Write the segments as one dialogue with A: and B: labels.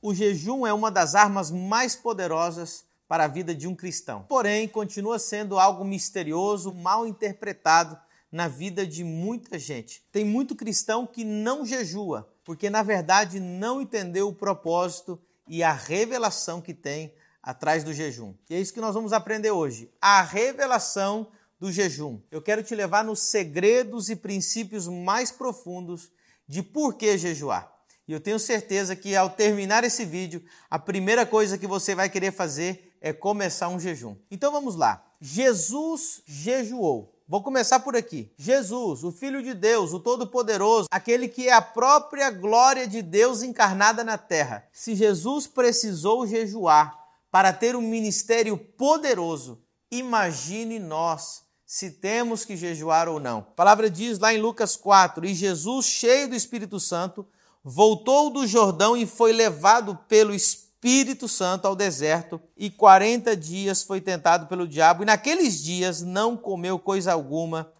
A: O jejum é uma das armas mais poderosas para a vida de um cristão. Porém, continua sendo algo misterioso, mal interpretado na vida de muita gente. Tem muito cristão que não jejua, porque na verdade não entendeu o propósito e a revelação que tem atrás do jejum. E é isso que nós vamos aprender hoje. A revelação do jejum. Eu quero te levar nos segredos e princípios mais profundos de por que jejuar. E eu tenho certeza que ao terminar esse vídeo, a primeira coisa que você vai querer fazer é começar um jejum. Então vamos lá. Jesus jejuou. Vou começar por aqui. Jesus, o Filho de Deus, o Todo-Poderoso, aquele que é a própria glória de Deus encarnada na terra. Se Jesus precisou jejuar para ter um ministério poderoso, imagine nós se temos que jejuar ou não. A palavra diz lá em Lucas 4: E Jesus, cheio do Espírito Santo, voltou do Jordão e foi levado pelo Espírito Santo ao deserto, e 40 dias foi tentado pelo diabo, e naqueles dias não comeu coisa alguma,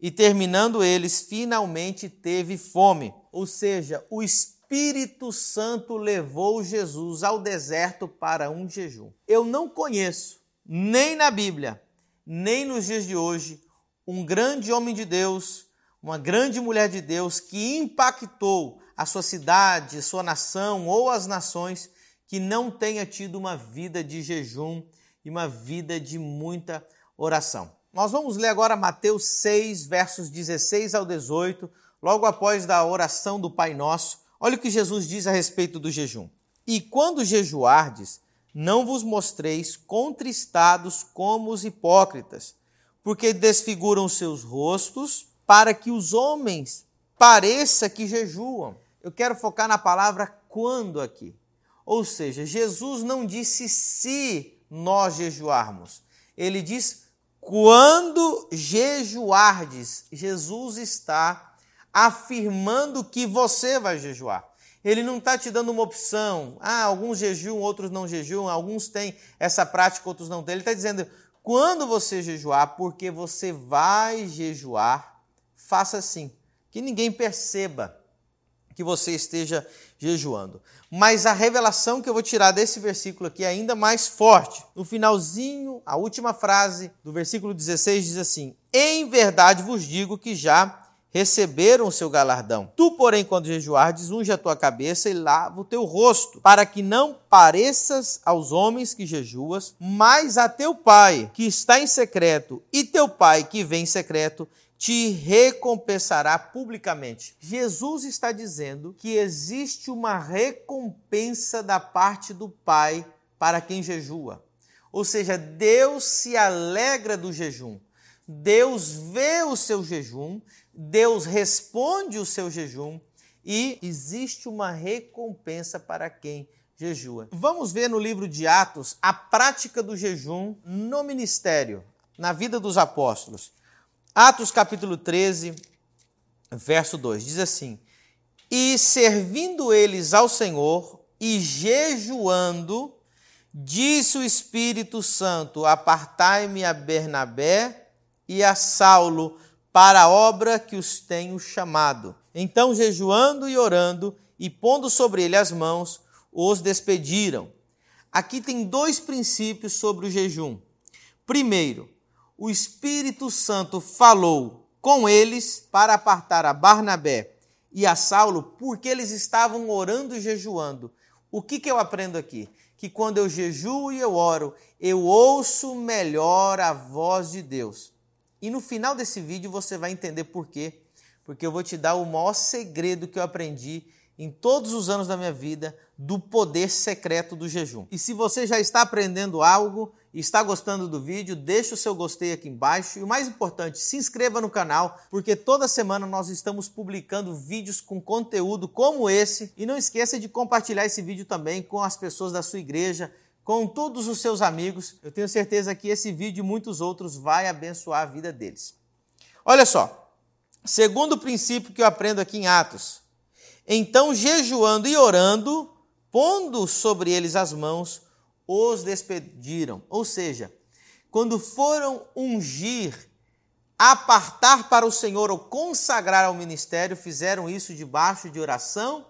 A: e terminando eles, finalmente teve fome. Ou seja, o Espírito Santo levou Jesus ao deserto para um jejum. Eu não conheço, nem na Bíblia, nem nos dias de hoje, um grande homem de Deus, uma grande mulher de Deus que impactou a sua cidade, sua nação ou as nações que não tenha tido uma vida de jejum e uma vida de muita oração. Nós vamos ler agora Mateus 6, versos 16 ao 18, logo após da oração do Pai Nosso. Olha o que Jesus diz a respeito do jejum. E quando jejuardes, não vos mostreis contristados como os hipócritas, porque desfiguram seus rostos, para que os homens pareça que jejuam. Eu quero focar na palavra quando aqui. Ou seja, Jesus não disse se nós jejuarmos. Ele diz quando jejuardes. Jesus está afirmando que você vai jejuar. Ele não está te dando uma opção. Ah, alguns jejuam, outros não jejuam, alguns têm essa prática, outros não têm. Ele está dizendo: quando você jejuar, porque você vai jejuar, faça assim, que ninguém perceba que você esteja jejuando. Mas a revelação que eu vou tirar desse versículo aqui é ainda mais forte. No finalzinho, a última frase do versículo 16 diz assim: Em verdade vos digo que já receberam o seu galardão. Tu, porém, quando jejuardes, unge a tua cabeça e lava o teu rosto, para que não pareças aos homens que jejuas, mas a teu pai que está em secreto, e teu pai que vem em secreto, te recompensará publicamente. Jesus está dizendo que existe uma recompensa da parte do Pai para quem jejua. Ou seja, Deus se alegra do jejum. Deus vê o seu jejum Deus responde o seu jejum e existe uma recompensa para quem jejua. Vamos ver no livro de Atos a prática do jejum no ministério, na vida dos apóstolos. Atos capítulo 13, verso 2 diz assim: E servindo eles ao Senhor e jejuando, disse o Espírito Santo: Apartai-me a Bernabé e a Saulo para a obra que os tenho chamado. Então, jejuando e orando, e pondo sobre ele as mãos, os despediram. Aqui tem dois princípios sobre o jejum. Primeiro, o Espírito Santo falou com eles para apartar a Barnabé e a Saulo, porque eles estavam orando e jejuando. O que, que eu aprendo aqui? Que quando eu jejuo e eu oro, eu ouço melhor a voz de Deus. E no final desse vídeo você vai entender por quê. Porque eu vou te dar o maior segredo que eu aprendi em todos os anos da minha vida do poder secreto do jejum. E se você já está aprendendo algo está gostando do vídeo, deixa o seu gostei aqui embaixo. E o mais importante, se inscreva no canal, porque toda semana nós estamos publicando vídeos com conteúdo como esse. E não esqueça de compartilhar esse vídeo também com as pessoas da sua igreja, com todos os seus amigos. Eu tenho certeza que esse vídeo e muitos outros vai abençoar a vida deles. Olha só, segundo princípio que eu aprendo aqui em Atos. Então, jejuando e orando, pondo sobre eles as mãos, os despediram. Ou seja, quando foram ungir, apartar para o Senhor ou consagrar ao ministério, fizeram isso debaixo de oração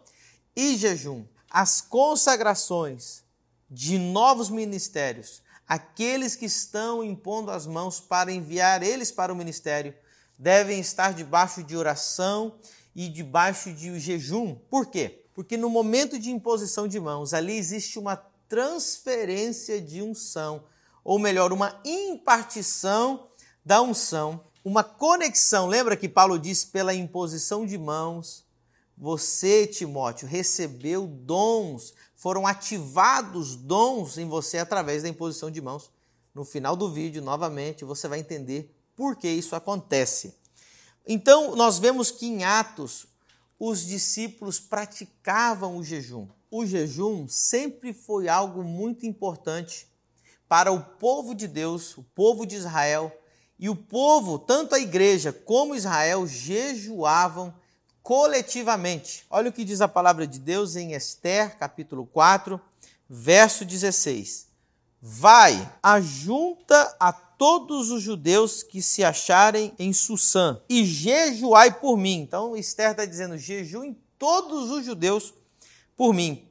A: e jejum. as consagrações de novos ministérios, aqueles que estão impondo as mãos para enviar eles para o ministério, devem estar debaixo de oração e debaixo de jejum. Por quê? Porque no momento de imposição de mãos, ali existe uma transferência de unção, ou melhor, uma impartição da unção, uma conexão. Lembra que Paulo disse pela imposição de mãos, você, Timóteo, recebeu dons, foram ativados dons em você através da imposição de mãos. No final do vídeo, novamente, você vai entender por que isso acontece. Então, nós vemos que em Atos, os discípulos praticavam o jejum. O jejum sempre foi algo muito importante para o povo de Deus, o povo de Israel, e o povo, tanto a igreja como Israel, jejuavam coletivamente. Olha o que diz a palavra de Deus em Esther, capítulo 4, verso 16. Vai, ajunta a todos os judeus que se acharem em Sussã e jejuai por mim. Então, Esther está dizendo: jejuem todos os judeus por mim.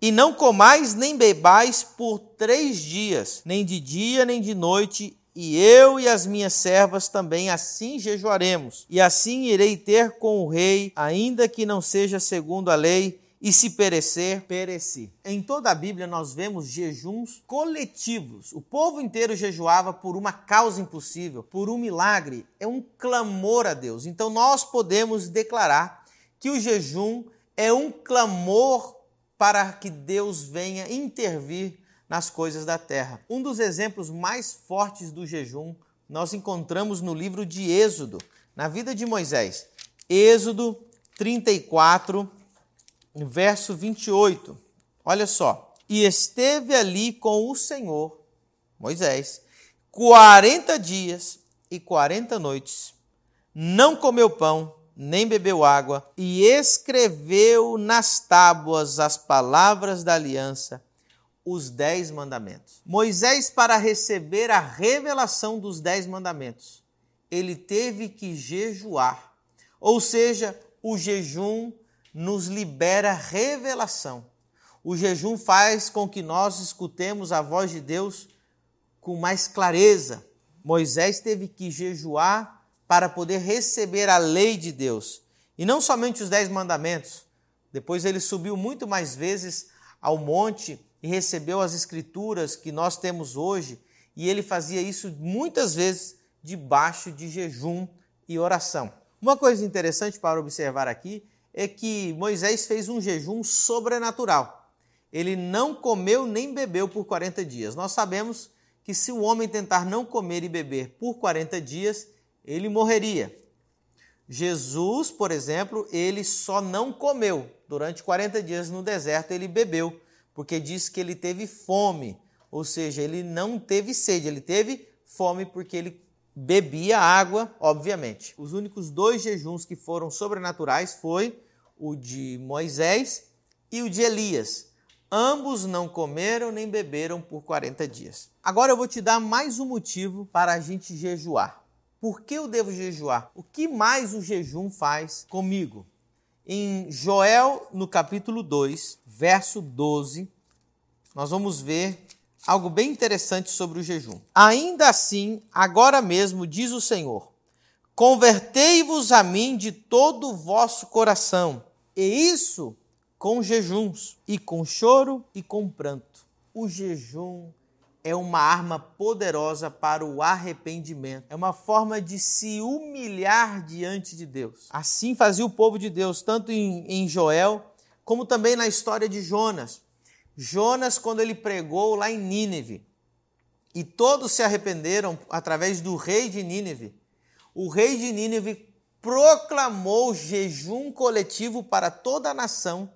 A: E não comais nem bebais por três dias, nem de dia nem de noite, e eu e as minhas servas também assim jejuaremos, e assim irei ter com o rei, ainda que não seja segundo a lei, e se perecer, pereci. Em toda a Bíblia nós vemos jejuns coletivos. O povo inteiro jejuava por uma causa impossível, por um milagre. É um clamor a Deus. Então nós podemos declarar que o jejum é um clamor para que Deus venha intervir nas coisas da terra. Um dos exemplos mais fortes do jejum nós encontramos no livro de Êxodo, na vida de Moisés. Êxodo 34, verso 28. Olha só. E esteve ali com o Senhor, Moisés, 40 dias e 40 noites. Não comeu pão, nem bebeu água, e escreveu nas tábuas as palavras da aliança os dez mandamentos. Moisés, para receber a revelação dos dez mandamentos, ele teve que jejuar. Ou seja, o jejum nos libera revelação. O jejum faz com que nós escutemos a voz de Deus com mais clareza. Moisés teve que jejuar para poder receber a lei de Deus. E não somente os dez mandamentos. Depois ele subiu muito mais vezes ao monte e recebeu as escrituras que nós temos hoje, e ele fazia isso muitas vezes debaixo de jejum e oração. Uma coisa interessante para observar aqui é que Moisés fez um jejum sobrenatural. Ele não comeu nem bebeu por 40 dias. Nós sabemos que se o homem tentar não comer e beber por 40 dias, ele morreria. Jesus, por exemplo, ele só não comeu. Durante 40 dias no deserto, ele bebeu porque diz que ele teve fome, ou seja, ele não teve sede, ele teve fome porque ele bebia água, obviamente. Os únicos dois jejuns que foram sobrenaturais foi o de Moisés e o de Elias. Ambos não comeram nem beberam por 40 dias. Agora eu vou te dar mais um motivo para a gente jejuar. Por que eu devo jejuar? O que mais o jejum faz comigo? Em Joel, no capítulo 2, verso 12, nós vamos ver algo bem interessante sobre o jejum. Ainda assim, agora mesmo, diz o Senhor: Convertei-vos a mim de todo o vosso coração, e isso com jejuns, e com choro e com pranto. O jejum é uma arma poderosa para o arrependimento. É uma forma de se humilhar diante de Deus. Assim fazia o povo de Deus, tanto em, em Joel, como também na história de Jonas. Jonas, quando ele pregou lá em Nínive, e todos se arrependeram através do rei de Nínive, o rei de Nínive proclamou jejum coletivo para toda a nação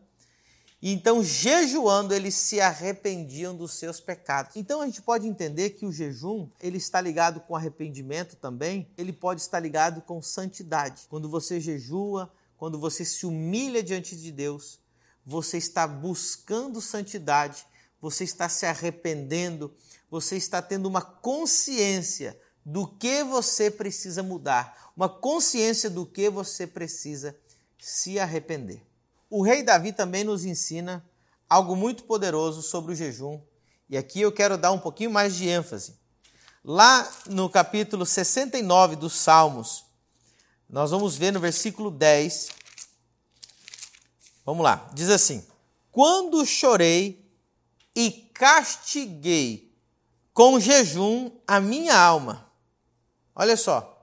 A: e então, jejuando, eles se arrependiam dos seus pecados. Então, a gente pode entender que o jejum, ele está ligado com arrependimento também, ele pode estar ligado com santidade. Quando você jejua, quando você se humilha diante de Deus, você está buscando santidade, você está se arrependendo, você está tendo uma consciência do que você precisa mudar, uma consciência do que você precisa se arrepender. O rei Davi também nos ensina algo muito poderoso sobre o jejum. E aqui eu quero dar um pouquinho mais de ênfase. Lá no capítulo 69 dos Salmos, nós vamos ver no versículo 10. Vamos lá, diz assim: Quando chorei e castiguei com jejum a minha alma. Olha só,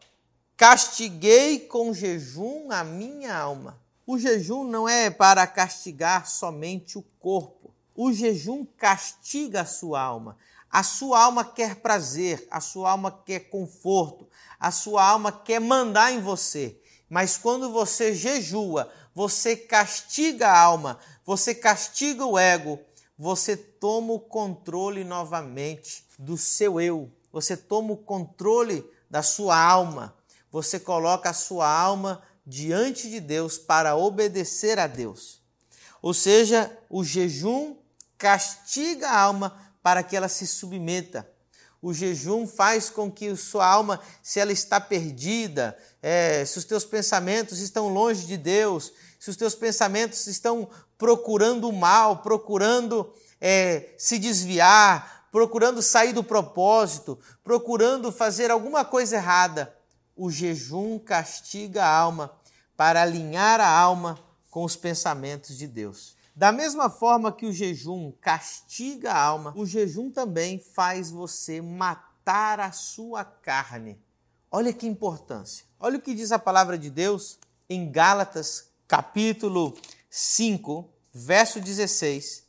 A: castiguei com jejum a minha alma. O jejum não é para castigar somente o corpo. O jejum castiga a sua alma. A sua alma quer prazer, a sua alma quer conforto, a sua alma quer mandar em você. Mas quando você jejua, você castiga a alma, você castiga o ego, você toma o controle novamente do seu eu, você toma o controle da sua alma, você coloca a sua alma diante de Deus para obedecer a Deus. Ou seja, o jejum castiga a alma para que ela se submeta. O jejum faz com que sua alma, se ela está perdida, é, se os teus pensamentos estão longe de Deus, se os teus pensamentos estão procurando o mal, procurando é, se desviar, procurando sair do propósito, procurando fazer alguma coisa errada, o jejum castiga a alma para alinhar a alma com os pensamentos de Deus. Da mesma forma que o jejum castiga a alma, o jejum também faz você matar a sua carne. Olha que importância. Olha o que diz a palavra de Deus em Gálatas, capítulo 5, verso 16,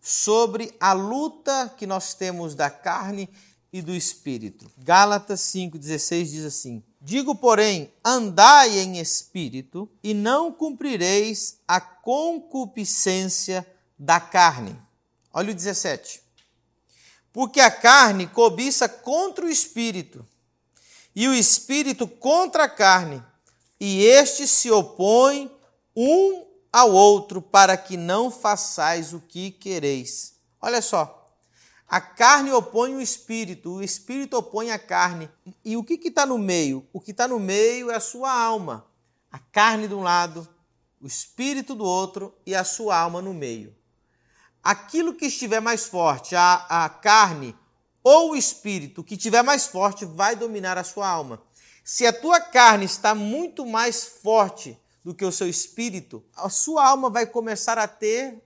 A: sobre a luta que nós temos da carne e do espírito. Gálatas 5:16 diz assim: Digo, porém, andai em espírito e não cumprireis a concupiscência da carne. Olha o 17. Porque a carne cobiça contra o espírito, e o espírito contra a carne, e estes se opõem um ao outro para que não façais o que quereis. Olha só. A carne opõe o espírito, o espírito opõe a carne. E o que está no meio? O que está no meio é a sua alma. A carne de um lado, o espírito do outro e a sua alma no meio. Aquilo que estiver mais forte, a, a carne ou o espírito que estiver mais forte, vai dominar a sua alma. Se a tua carne está muito mais forte do que o seu espírito, a sua alma vai começar a ter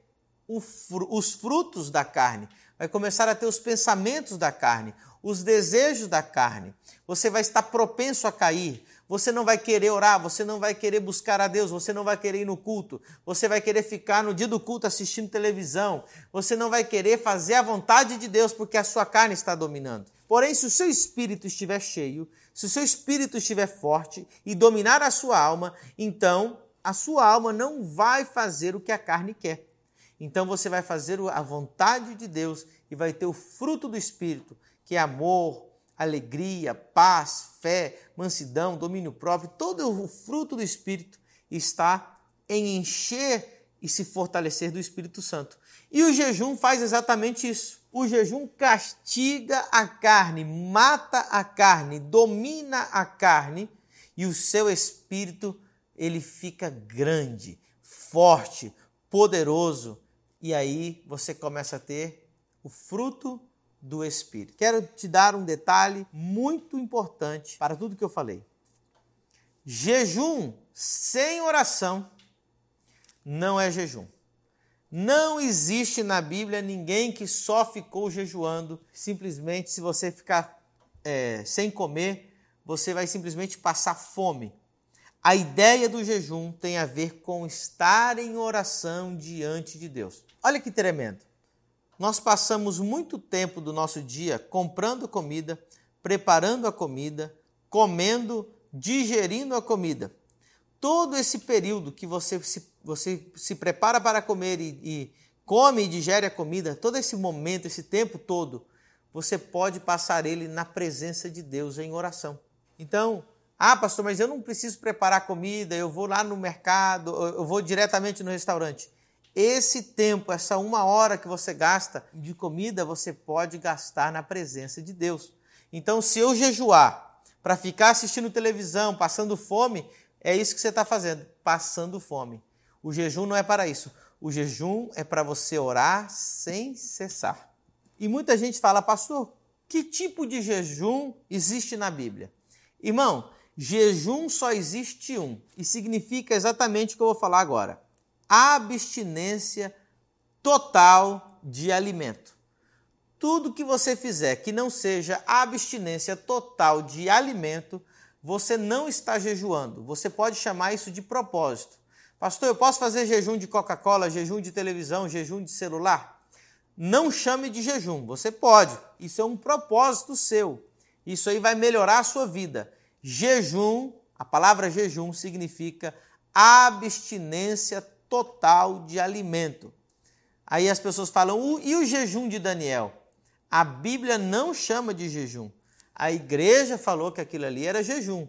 A: os frutos da carne vai começar a ter os pensamentos da carne, os desejos da carne. Você vai estar propenso a cair. Você não vai querer orar, você não vai querer buscar a Deus, você não vai querer ir no culto, você vai querer ficar no dia do culto assistindo televisão, você não vai querer fazer a vontade de Deus porque a sua carne está dominando. Porém, se o seu espírito estiver cheio, se o seu espírito estiver forte e dominar a sua alma, então a sua alma não vai fazer o que a carne quer. Então você vai fazer a vontade de Deus e vai ter o fruto do Espírito, que é amor, alegria, paz, fé, mansidão, domínio próprio. Todo o fruto do Espírito está em encher e se fortalecer do Espírito Santo. E o jejum faz exatamente isso. O jejum castiga a carne, mata a carne, domina a carne e o seu espírito ele fica grande, forte, poderoso e aí você começa a ter o fruto do Espírito. Quero te dar um detalhe muito importante para tudo que eu falei. Jejum sem oração não é jejum. Não existe na Bíblia ninguém que só ficou jejuando. Simplesmente, se você ficar é, sem comer, você vai simplesmente passar fome. A ideia do jejum tem a ver com estar em oração diante de Deus. Olha que tremendo. Nós passamos muito tempo do nosso dia comprando comida, preparando a comida, comendo, digerindo a comida. Todo esse período que você se, você se prepara para comer e, e come e digere a comida, todo esse momento, esse tempo todo, você pode passar ele na presença de Deus em oração. Então, ah, pastor, mas eu não preciso preparar comida, eu vou lá no mercado, eu vou diretamente no restaurante. Esse tempo, essa uma hora que você gasta de comida, você pode gastar na presença de Deus. Então, se eu jejuar para ficar assistindo televisão, passando fome, é isso que você está fazendo, passando fome. O jejum não é para isso. O jejum é para você orar sem cessar. E muita gente fala, pastor, que tipo de jejum existe na Bíblia? Irmão, jejum só existe um e significa exatamente o que eu vou falar agora: abstinência total de alimento. Tudo que você fizer que não seja abstinência total de alimento, você não está jejuando. Você pode chamar isso de propósito. Pastor, eu posso fazer jejum de Coca-Cola, jejum de televisão, jejum de celular? Não chame de jejum. Você pode. Isso é um propósito seu. Isso aí vai melhorar a sua vida. Jejum, a palavra jejum significa abstinência total de alimento. Aí as pessoas falam, e o jejum de Daniel? A Bíblia não chama de jejum. A igreja falou que aquilo ali era jejum,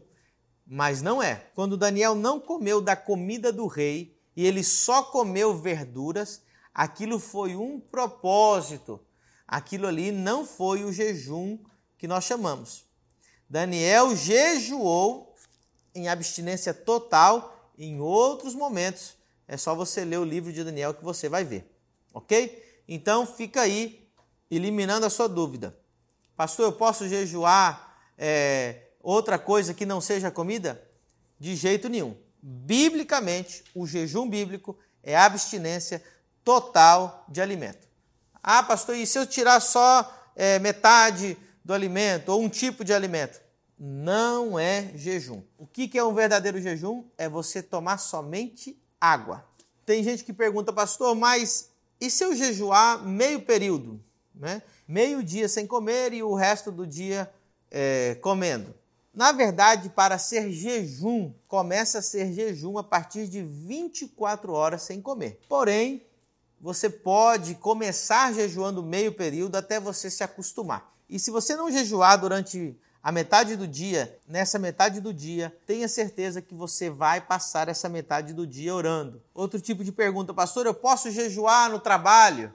A: mas não é. Quando Daniel não comeu da comida do rei e ele só comeu verduras, aquilo foi um propósito. Aquilo ali não foi o jejum que nós chamamos. Daniel jejuou em abstinência total em outros momentos. É só você ler o livro de Daniel que você vai ver. Ok? Então fica aí eliminando a sua dúvida. Pastor, eu posso jejuar é, outra coisa que não seja comida? De jeito nenhum. Biblicamente, o jejum bíblico é abstinência total de alimento. Ah, pastor, e se eu tirar só é, metade do alimento ou um tipo de alimento? Não é jejum. O que é um verdadeiro jejum? É você tomar somente água. Tem gente que pergunta, pastor, mas e se eu jejuar meio período? né? meio dia sem comer e o resto do dia é, comendo. Na verdade, para ser jejum, começa a ser jejum a partir de 24 horas sem comer. Porém, você pode começar jejuando meio período até você se acostumar. E se você não jejuar durante a metade do dia, nessa metade do dia, tenha certeza que você vai passar essa metade do dia orando. Outro tipo de pergunta, pastor, eu posso jejuar no trabalho?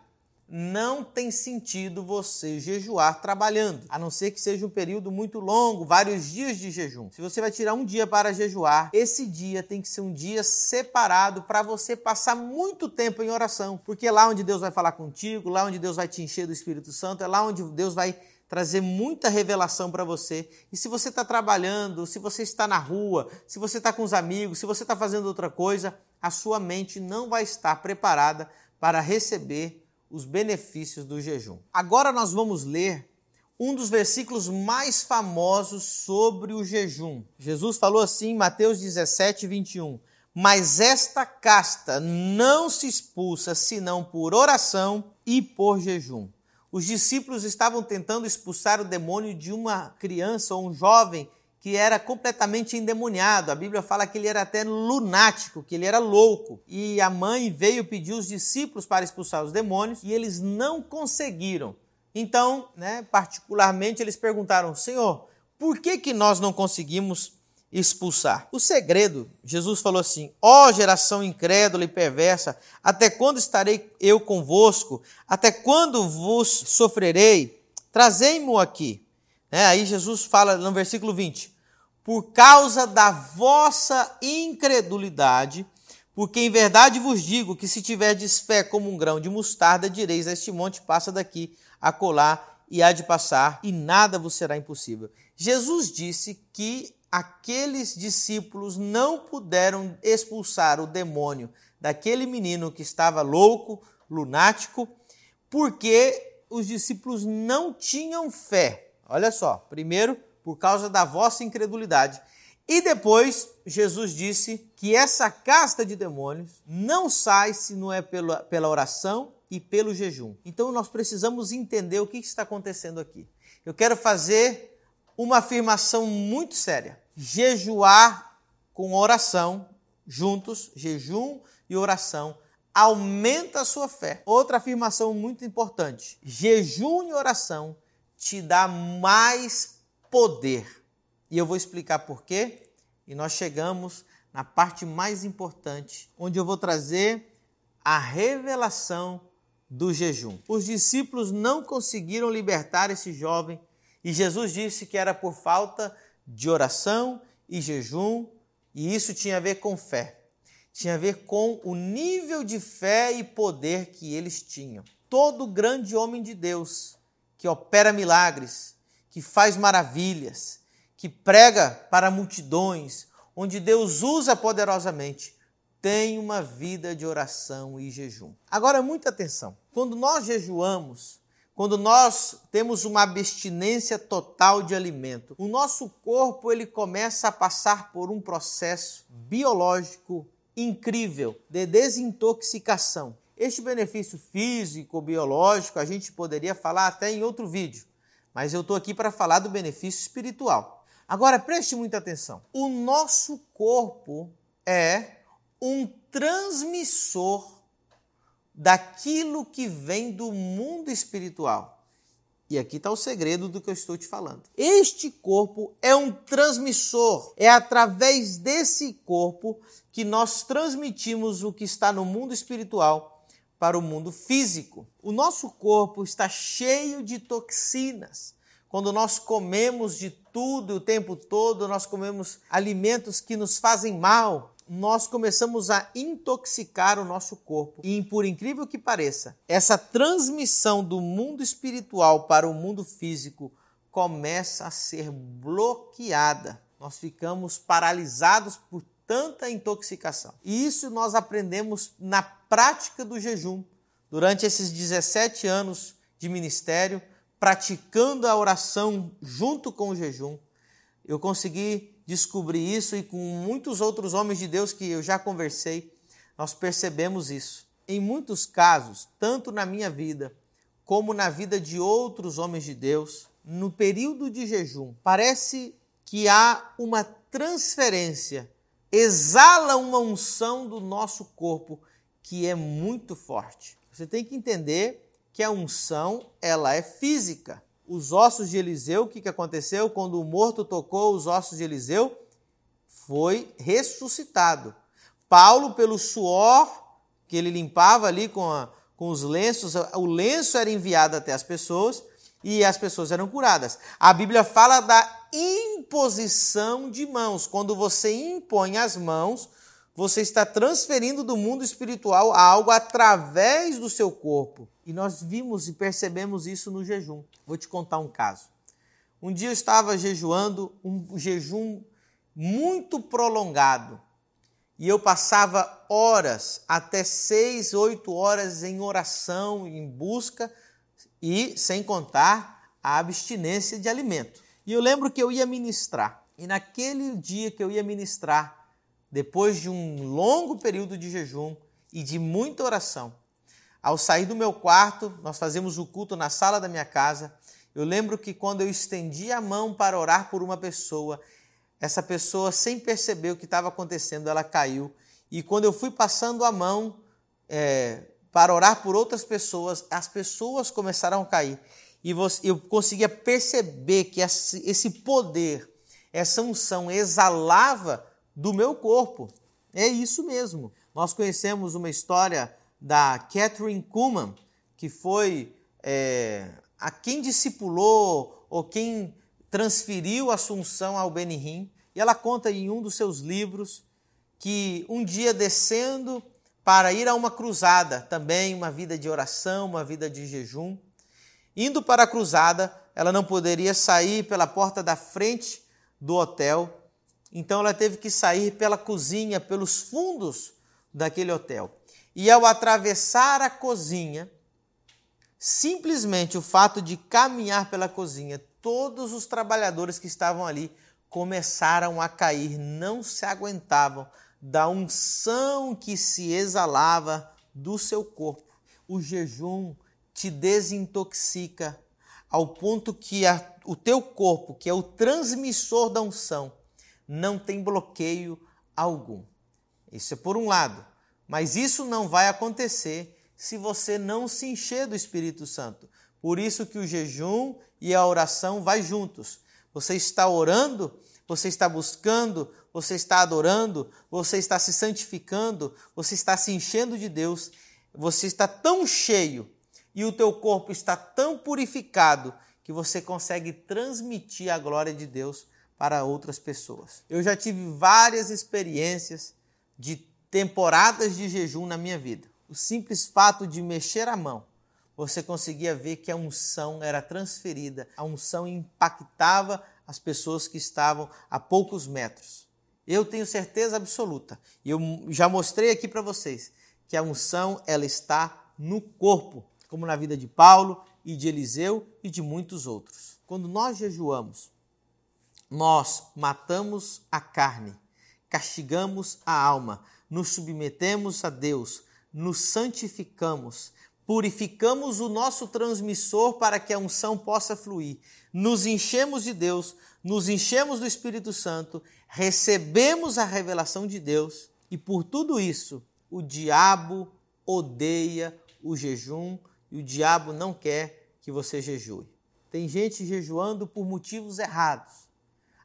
A: não tem sentido você jejuar trabalhando, a não ser que seja um período muito longo, vários dias de jejum. Se você vai tirar um dia para jejuar, esse dia tem que ser um dia separado para você passar muito tempo em oração, porque é lá onde Deus vai falar contigo, lá onde Deus vai te encher do Espírito Santo, é lá onde Deus vai trazer muita revelação para você. E se você está trabalhando, se você está na rua, se você está com os amigos, se você está fazendo outra coisa, a sua mente não vai estar preparada para receber os benefícios do jejum. Agora nós vamos ler um dos versículos mais famosos sobre o jejum. Jesus falou assim em Mateus 17, 21. Mas esta casta não se expulsa senão por oração e por jejum. Os discípulos estavam tentando expulsar o demônio de uma criança ou um jovem que era completamente endemoniado. A Bíblia fala que ele era até lunático, que ele era louco. E a mãe veio pedir os discípulos para expulsar os demônios e eles não conseguiram. Então, né, particularmente, eles perguntaram: Senhor, por que, que nós não conseguimos expulsar? O segredo, Jesus falou assim: Ó oh, geração incrédula e perversa, até quando estarei eu convosco? Até quando vos sofrerei? Trazei-mo aqui. É, aí Jesus fala no versículo 20: por causa da vossa incredulidade, porque em verdade vos digo que se tiverdes fé como um grão de mostarda, direis a este monte, passa daqui a colar e há de passar, e nada vos será impossível. Jesus disse que aqueles discípulos não puderam expulsar o demônio daquele menino que estava louco, lunático, porque os discípulos não tinham fé. Olha só, primeiro, por causa da vossa incredulidade. E depois Jesus disse que essa casta de demônios não sai se não é pela, pela oração e pelo jejum. Então nós precisamos entender o que está acontecendo aqui. Eu quero fazer uma afirmação muito séria. Jejuar com oração, juntos, jejum e oração, aumenta a sua fé. Outra afirmação muito importante: jejum e oração te dá mais poder. E eu vou explicar por quê. E nós chegamos na parte mais importante, onde eu vou trazer a revelação do jejum. Os discípulos não conseguiram libertar esse jovem e Jesus disse que era por falta de oração e jejum, e isso tinha a ver com fé. tinha a ver com o nível de fé e poder que eles tinham. Todo grande homem de Deus que opera milagres, que faz maravilhas, que prega para multidões, onde Deus usa poderosamente, tem uma vida de oração e jejum. Agora, muita atenção. Quando nós jejuamos, quando nós temos uma abstinência total de alimento, o nosso corpo ele começa a passar por um processo biológico incrível de desintoxicação. Este benefício físico, biológico, a gente poderia falar até em outro vídeo, mas eu estou aqui para falar do benefício espiritual. Agora preste muita atenção. O nosso corpo é um transmissor daquilo que vem do mundo espiritual. E aqui está o segredo do que eu estou te falando. Este corpo é um transmissor. É através desse corpo que nós transmitimos o que está no mundo espiritual para o mundo físico. O nosso corpo está cheio de toxinas. Quando nós comemos de tudo o tempo todo, nós comemos alimentos que nos fazem mal, nós começamos a intoxicar o nosso corpo. E por incrível que pareça, essa transmissão do mundo espiritual para o mundo físico começa a ser bloqueada. Nós ficamos paralisados por tanta intoxicação. E isso nós aprendemos na prática do jejum. Durante esses 17 anos de ministério, praticando a oração junto com o jejum, eu consegui descobri isso e com muitos outros homens de Deus que eu já conversei, nós percebemos isso. Em muitos casos, tanto na minha vida como na vida de outros homens de Deus, no período de jejum, parece que há uma transferência, exala uma unção do nosso corpo que é muito forte. Você tem que entender que a unção, ela é física os ossos de Eliseu, o que, que aconteceu? Quando o morto tocou os ossos de Eliseu, foi ressuscitado. Paulo, pelo suor que ele limpava ali com, a, com os lenços, o lenço era enviado até as pessoas e as pessoas eram curadas. A Bíblia fala da imposição de mãos. Quando você impõe as mãos, você está transferindo do mundo espiritual algo através do seu corpo. E nós vimos e percebemos isso no jejum. Vou te contar um caso. Um dia eu estava jejuando, um jejum muito prolongado. E eu passava horas, até seis, oito horas em oração, em busca, e sem contar a abstinência de alimento. E eu lembro que eu ia ministrar. E naquele dia que eu ia ministrar, depois de um longo período de jejum e de muita oração, ao sair do meu quarto, nós fazemos o culto na sala da minha casa. Eu lembro que quando eu estendi a mão para orar por uma pessoa, essa pessoa, sem perceber o que estava acontecendo, ela caiu. E quando eu fui passando a mão é, para orar por outras pessoas, as pessoas começaram a cair. E eu conseguia perceber que esse poder, essa unção exalava do meu corpo. É isso mesmo. Nós conhecemos uma história da Catherine Kuhlman, que foi é, a quem discipulou ou quem transferiu a Assunção ao Benihim. E ela conta em um dos seus livros que um dia descendo para ir a uma cruzada, também uma vida de oração, uma vida de jejum, indo para a cruzada, ela não poderia sair pela porta da frente do hotel, então ela teve que sair pela cozinha, pelos fundos daquele hotel. E ao atravessar a cozinha, simplesmente o fato de caminhar pela cozinha, todos os trabalhadores que estavam ali começaram a cair, não se aguentavam da unção que se exalava do seu corpo. O jejum te desintoxica ao ponto que a, o teu corpo, que é o transmissor da unção, não tem bloqueio algum. Isso é por um lado. Mas isso não vai acontecer se você não se encher do Espírito Santo. Por isso que o jejum e a oração vai juntos. Você está orando, você está buscando, você está adorando, você está se santificando, você está se enchendo de Deus, você está tão cheio e o teu corpo está tão purificado que você consegue transmitir a glória de Deus para outras pessoas. Eu já tive várias experiências de temporadas de jejum na minha vida. O simples fato de mexer a mão, você conseguia ver que a unção era transferida, a unção impactava as pessoas que estavam a poucos metros. Eu tenho certeza absoluta, e eu já mostrei aqui para vocês, que a unção ela está no corpo, como na vida de Paulo e de Eliseu e de muitos outros. Quando nós jejuamos, nós matamos a carne, castigamos a alma, nos submetemos a Deus, nos santificamos, purificamos o nosso transmissor para que a unção possa fluir, nos enchemos de Deus, nos enchemos do Espírito Santo, recebemos a revelação de Deus e por tudo isso o diabo odeia o jejum e o diabo não quer que você jejue. Tem gente jejuando por motivos errados,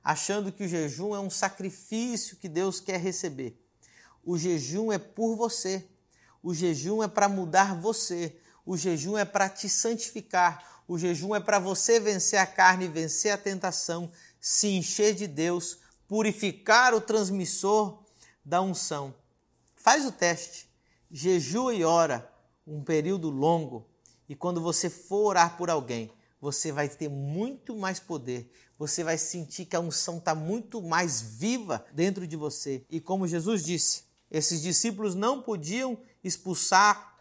A: achando que o jejum é um sacrifício que Deus quer receber. O jejum é por você. O jejum é para mudar você. O jejum é para te santificar. O jejum é para você vencer a carne, vencer a tentação, se encher de Deus, purificar o transmissor da unção. Faz o teste. Jejua e ora um período longo. E quando você for orar por alguém, você vai ter muito mais poder. Você vai sentir que a unção está muito mais viva dentro de você. E como Jesus disse, esses discípulos não podiam expulsar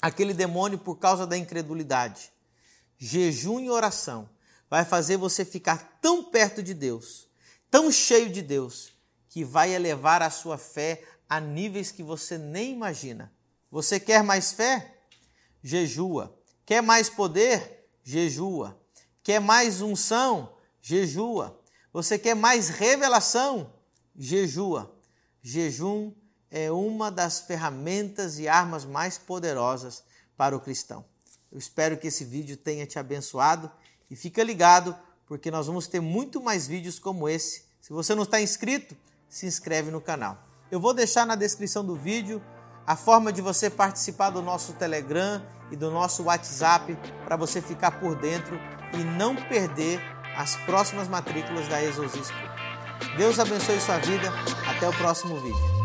A: aquele demônio por causa da incredulidade. Jejum e oração vai fazer você ficar tão perto de Deus, tão cheio de Deus, que vai elevar a sua fé a níveis que você nem imagina. Você quer mais fé? Jejua. Quer mais poder? Jejua. Quer mais unção? Jejua. Você quer mais revelação? Jejua. Jejum é uma das ferramentas e armas mais poderosas para o cristão. Eu espero que esse vídeo tenha te abençoado e fica ligado porque nós vamos ter muito mais vídeos como esse. Se você não está inscrito, se inscreve no canal. Eu vou deixar na descrição do vídeo a forma de você participar do nosso Telegram e do nosso WhatsApp para você ficar por dentro e não perder as próximas matrículas da Exosisco. Deus abençoe sua vida. Até o próximo vídeo.